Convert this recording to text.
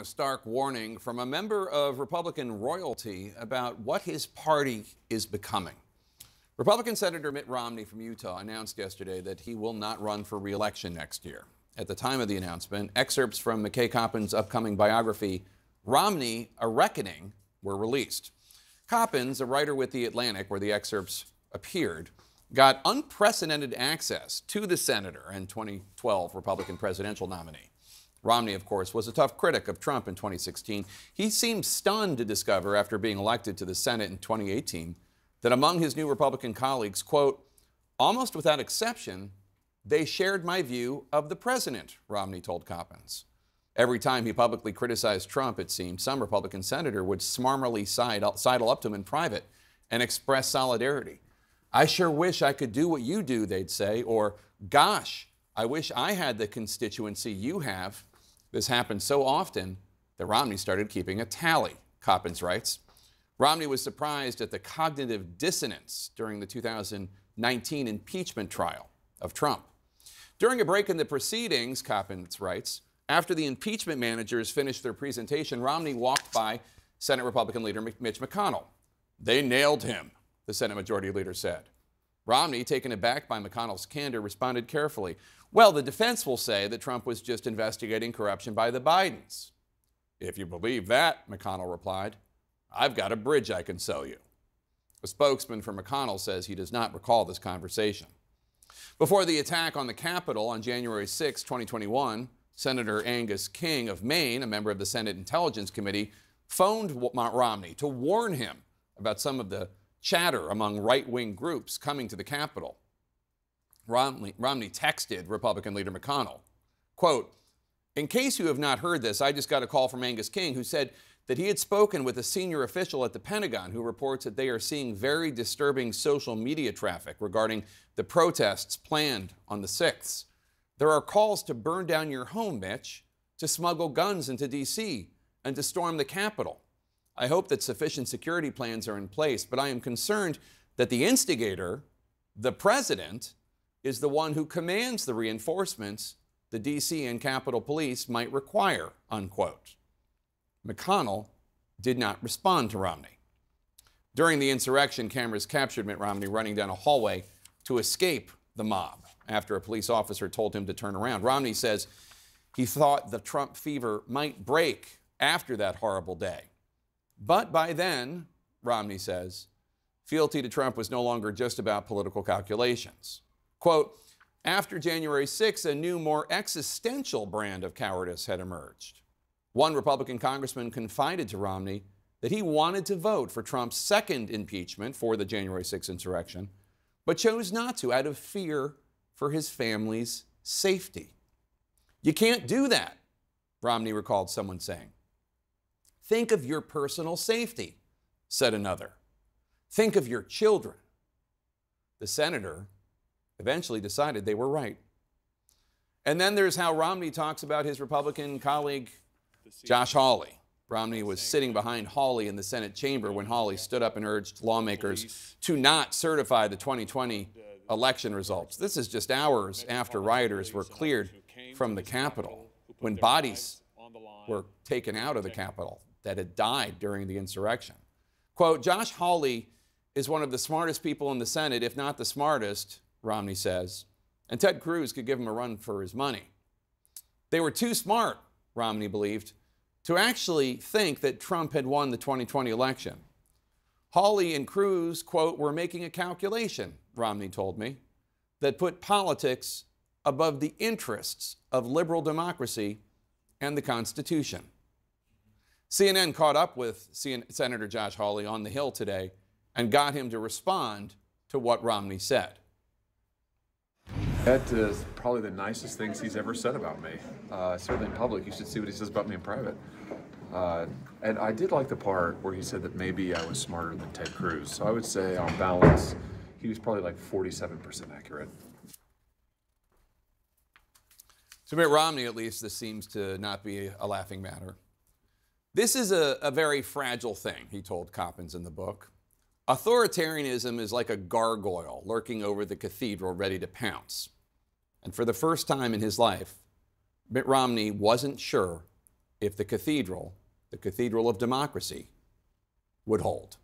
A stark warning from a member of Republican royalty about what his party is becoming. Republican Senator Mitt Romney from Utah announced yesterday that he will not run for re-election next year. At the time of the announcement, excerpts from McKay Coppins' upcoming biography, Romney, A Reckoning, were released. Coppins, a writer with The Atlantic, where the excerpts appeared, got unprecedented access to the senator and 2012 Republican presidential nominee. Romney, of course, was a tough critic of Trump in 2016. He seemed stunned to discover, after being elected to the Senate in 2018, that among his new Republican colleagues, quote, almost without exception, they shared my view of the president, Romney told Coppins. Every time he publicly criticized Trump, it seemed, some Republican senator would smarmily sidle up to him in private and express solidarity. I sure wish I could do what you do, they'd say, or, gosh, I wish I had the constituency you have. This happened so often that Romney started keeping a tally, Coppins writes. Romney was surprised at the cognitive dissonance during the 2019 impeachment trial of Trump. During a break in the proceedings, Coppins writes, after the impeachment managers finished their presentation, Romney walked by Senate Republican leader Mitch McConnell. They nailed him, the Senate Majority Leader said. Romney, taken aback by McConnell's candor, responded carefully. Well, the defense will say that Trump was just investigating corruption by the Bidens. If you believe that, McConnell replied, I've got a bridge I can sell you. A spokesman for McConnell says he does not recall this conversation. Before the attack on the Capitol on January 6, 2021, Senator Angus King of Maine, a member of the Senate Intelligence Committee, phoned Romney to warn him about some of the chatter among right wing groups coming to the Capitol. Romney, Romney texted Republican leader McConnell, quote, in case you have not heard this, I just got a call from Angus King who said that he had spoken with a senior official at the Pentagon who reports that they are seeing very disturbing social media traffic regarding the protests planned on the 6th. There are calls to burn down your home, Mitch, to smuggle guns into D.C., and to storm the Capitol. I hope that sufficient security plans are in place, but I am concerned that the instigator, the president, is the one who commands the reinforcements the DC and Capitol Police might require, unquote. McConnell did not respond to Romney. During the insurrection, cameras captured Mitt Romney running down a hallway to escape the mob after a police officer told him to turn around. Romney says he thought the Trump fever might break after that horrible day. But by then, Romney says, fealty to Trump was no longer just about political calculations. Quote, after January 6, a new, more existential brand of cowardice had emerged. One Republican congressman confided to Romney that he wanted to vote for Trump's second impeachment for the January 6 insurrection, but chose not to out of fear for his family's safety. You can't do that, Romney recalled someone saying. Think of your personal safety, said another. Think of your children. The senator eventually decided they were right. And then there's how Romney talks about his Republican colleague, Josh Hawley. Romney was sitting behind Hawley in the Senate chamber when Hawley stood up and urged lawmakers to not certify the 2020 election results. This is just hours after rioters were cleared from the Capitol, when bodies were taken out of the Capitol that had died during the insurrection. Quote, Josh Hawley is one of the smartest people in the Senate, if not the smartest, Romney says, and Ted Cruz could give him a run for his money. They were too smart, Romney believed, to actually think that Trump had won the 2020 election. Hawley and Cruz, quote, were making a calculation, Romney told me, that put politics above the interests of liberal democracy and the Constitution. CNN caught up with Senator Josh Hawley on the Hill today and got him to respond to what Romney said. That is probably the nicest things he's ever said about me. Uh, certainly in public, you should see what he says about me in private. Uh, and I did like the part where he said that maybe I was smarter than Ted Cruz. So I would say, on balance, he was probably like 47% accurate. To Mitt Romney, at least, this seems to not be a laughing matter. This is a, a very fragile thing, he told Coppins in the book. Authoritarianism is like a gargoyle lurking over the cathedral ready to pounce. And for the first time in his life, Mitt Romney wasn't sure if the cathedral, the cathedral of democracy, would hold.